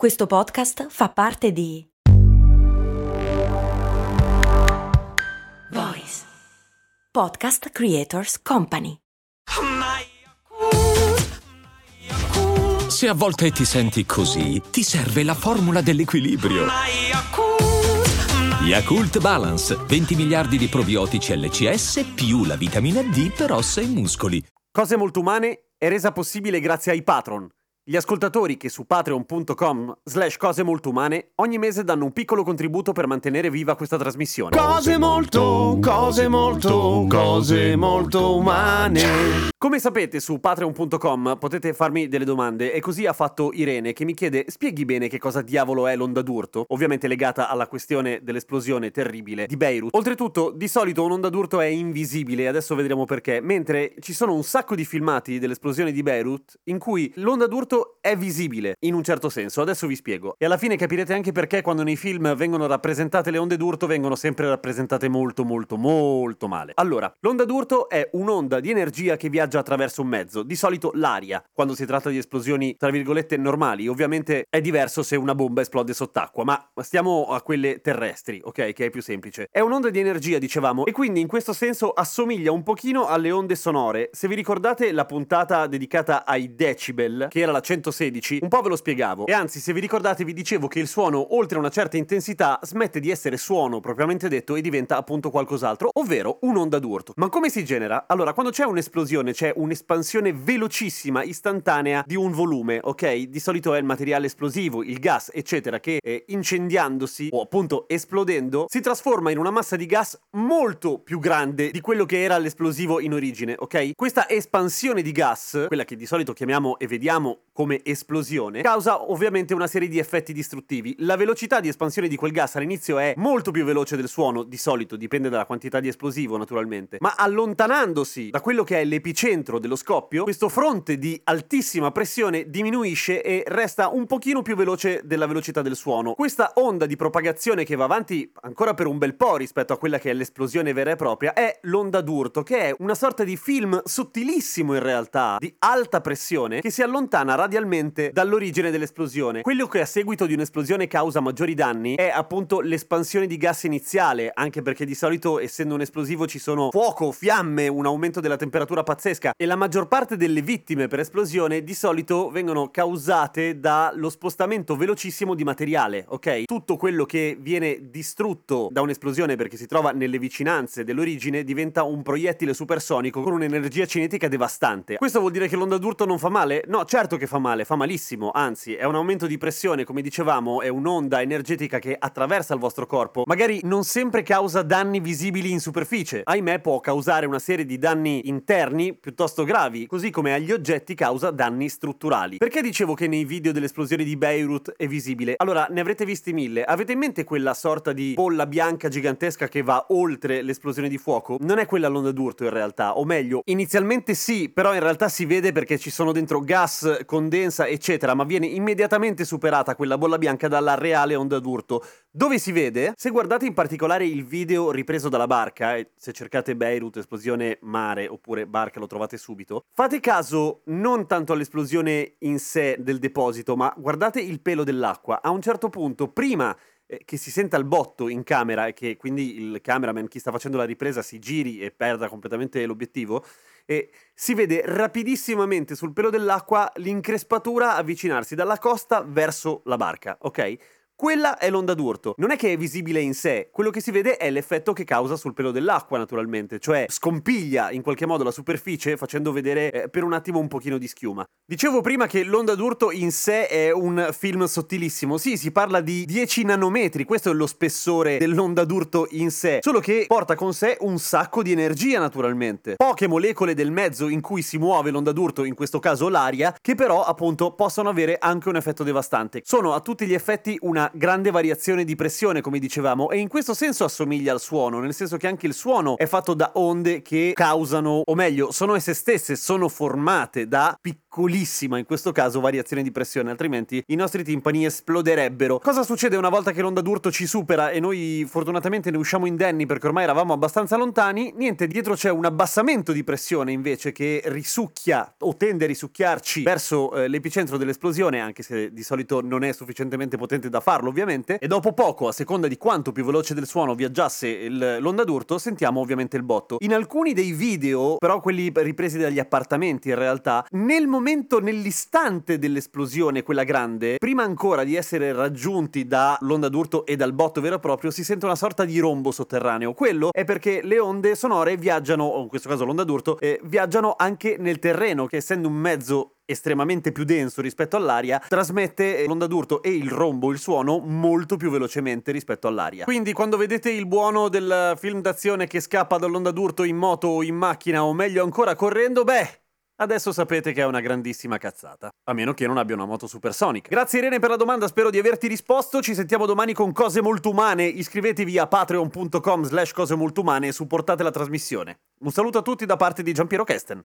Questo podcast fa parte di Voice Podcast Creators Company. Se a volte ti senti così, ti serve la formula dell'equilibrio. Yakult Balance, 20 miliardi di probiotici LCS più la vitamina D per ossa e muscoli. Cose molto umane è resa possibile grazie ai patron gli ascoltatori che su patreon.com slash cose molto umane ogni mese danno un piccolo contributo per mantenere viva questa trasmissione. Cose molto, cose molto, cose molto umane. Come sapete su patreon.com potete farmi delle domande e così ha fatto Irene che mi chiede spieghi bene che cosa diavolo è l'onda d'urto, ovviamente legata alla questione dell'esplosione terribile di Beirut. Oltretutto di solito un'onda d'urto è invisibile, adesso vedremo perché, mentre ci sono un sacco di filmati dell'esplosione di Beirut in cui l'onda d'urto è visibile, in un certo senso, adesso vi spiego. E alla fine capirete anche perché quando nei film vengono rappresentate le onde d'urto vengono sempre rappresentate molto molto molto male. Allora, l'onda d'urto è un'onda di energia che viaggia attraverso un mezzo, di solito l'aria. Quando si tratta di esplosioni, tra virgolette, normali, ovviamente è diverso se una bomba esplode sott'acqua, ma stiamo a quelle terrestri, ok? Che è più semplice. È un'onda di energia, dicevamo, e quindi in questo senso assomiglia un pochino alle onde sonore. Se vi ricordate la puntata dedicata ai decibel, che era la 116, un po' ve lo spiegavo. E anzi, se vi ricordate, vi dicevo che il suono, oltre una certa intensità, smette di essere suono propriamente detto e diventa appunto qualcos'altro, ovvero un'onda d'urto. Ma come si genera? Allora, quando c'è un'esplosione, c'è un'espansione velocissima, istantanea di un volume, ok? Di solito è il materiale esplosivo, il gas, eccetera, che eh, incendiandosi o appunto esplodendo si trasforma in una massa di gas molto più grande di quello che era l'esplosivo in origine, ok? Questa espansione di gas, quella che di solito chiamiamo e vediamo come esplosione, causa ovviamente una serie di effetti distruttivi. La velocità di espansione di quel gas all'inizio è molto più veloce del suono, di solito, dipende dalla quantità di esplosivo naturalmente, ma allontanandosi da quello che è l'epicentro dello scoppio, questo fronte di altissima pressione diminuisce e resta un pochino più veloce della velocità del suono. Questa onda di propagazione che va avanti ancora per un bel po' rispetto a quella che è l'esplosione vera e propria è l'onda d'urto, che è una sorta di film sottilissimo in realtà, di alta pressione, che si allontana radialmente dall'origine dell'esplosione. Quello che a seguito di un'esplosione causa maggiori danni è appunto l'espansione di gas iniziale, anche perché di solito essendo un esplosivo ci sono fuoco, fiamme, un aumento della temperatura pazzesca e la maggior parte delle vittime per esplosione di solito vengono causate dallo spostamento velocissimo di materiale, ok? Tutto quello che viene distrutto da un'esplosione perché si trova nelle vicinanze dell'origine diventa un proiettile supersonico con un'energia cinetica devastante. Questo vuol dire che l'onda d'urto non fa male? No, certo che fa male, fa malissimo, anzi è un aumento di pressione, come dicevamo, è un'onda energetica che attraversa il vostro corpo, magari non sempre causa danni visibili in superficie, ahimè può causare una serie di danni interni piuttosto gravi, così come agli oggetti causa danni strutturali. Perché dicevo che nei video dell'esplosione di Beirut è visibile? Allora, ne avrete visti mille, avete in mente quella sorta di bolla bianca gigantesca che va oltre l'esplosione di fuoco? Non è quella l'onda d'urto in realtà, o meglio, inizialmente sì, però in realtà si vede perché ci sono dentro gas con condensa, eccetera, ma viene immediatamente superata quella bolla bianca dalla reale onda d'urto. Dove si vede? Se guardate in particolare il video ripreso dalla barca, e se cercate Beirut, esplosione mare oppure barca lo trovate subito, fate caso non tanto all'esplosione in sé del deposito, ma guardate il pelo dell'acqua. A un certo punto, prima eh, che si senta il botto in camera e che quindi il cameraman, chi sta facendo la ripresa, si giri e perda completamente l'obiettivo, e si vede rapidissimamente sul pelo dell'acqua l'increspatura avvicinarsi dalla costa verso la barca, ok? Quella è l'onda d'urto. Non è che è visibile in sé, quello che si vede è l'effetto che causa sul pelo dell'acqua, naturalmente, cioè scompiglia in qualche modo la superficie facendo vedere eh, per un attimo un pochino di schiuma. Dicevo prima che l'onda d'urto in sé è un film sottilissimo. Sì, si parla di 10 nanometri, questo è lo spessore dell'onda d'urto in sé, solo che porta con sé un sacco di energia, naturalmente. Poche molecole del mezzo in cui si muove l'onda d'urto, in questo caso l'aria, che però appunto possono avere anche un effetto devastante. Sono a tutti gli effetti una grande variazione di pressione, come dicevamo, e in questo senso assomiglia al suono, nel senso che anche il suono è fatto da onde che causano, o meglio, sono esse stesse, sono formate da piccole piccolissima, in questo caso variazione di pressione, altrimenti i nostri timpani esploderebbero. Cosa succede una volta che l'onda d'urto ci supera e noi fortunatamente ne usciamo indenni perché ormai eravamo abbastanza lontani? Niente, dietro c'è un abbassamento di pressione invece che risucchia o tende a risucchiarci verso eh, l'epicentro dell'esplosione, anche se di solito non è sufficientemente potente da farlo ovviamente, e dopo poco, a seconda di quanto più veloce del suono viaggiasse il, l'onda d'urto, sentiamo ovviamente il botto. In alcuni dei video, però quelli ripresi dagli appartamenti in realtà, nel momento, nell'istante dell'esplosione, quella grande, prima ancora di essere raggiunti dall'onda d'urto e dal botto vero e proprio, si sente una sorta di rombo sotterraneo. Quello è perché le onde sonore viaggiano, o in questo caso l'onda d'urto, eh, viaggiano anche nel terreno, che essendo un mezzo estremamente più denso rispetto all'aria, trasmette l'onda d'urto e il rombo, il suono, molto più velocemente rispetto all'aria. Quindi quando vedete il buono del film d'azione che scappa dall'onda d'urto in moto o in macchina o meglio ancora correndo, beh, Adesso sapete che è una grandissima cazzata. A meno che non abbia una moto supersonica. Grazie Irene per la domanda, spero di averti risposto. Ci sentiamo domani con cose molto umane. Iscrivetevi a patreon.com slash cose molto umane e supportate la trasmissione. Un saluto a tutti da parte di Giampiero Kesten.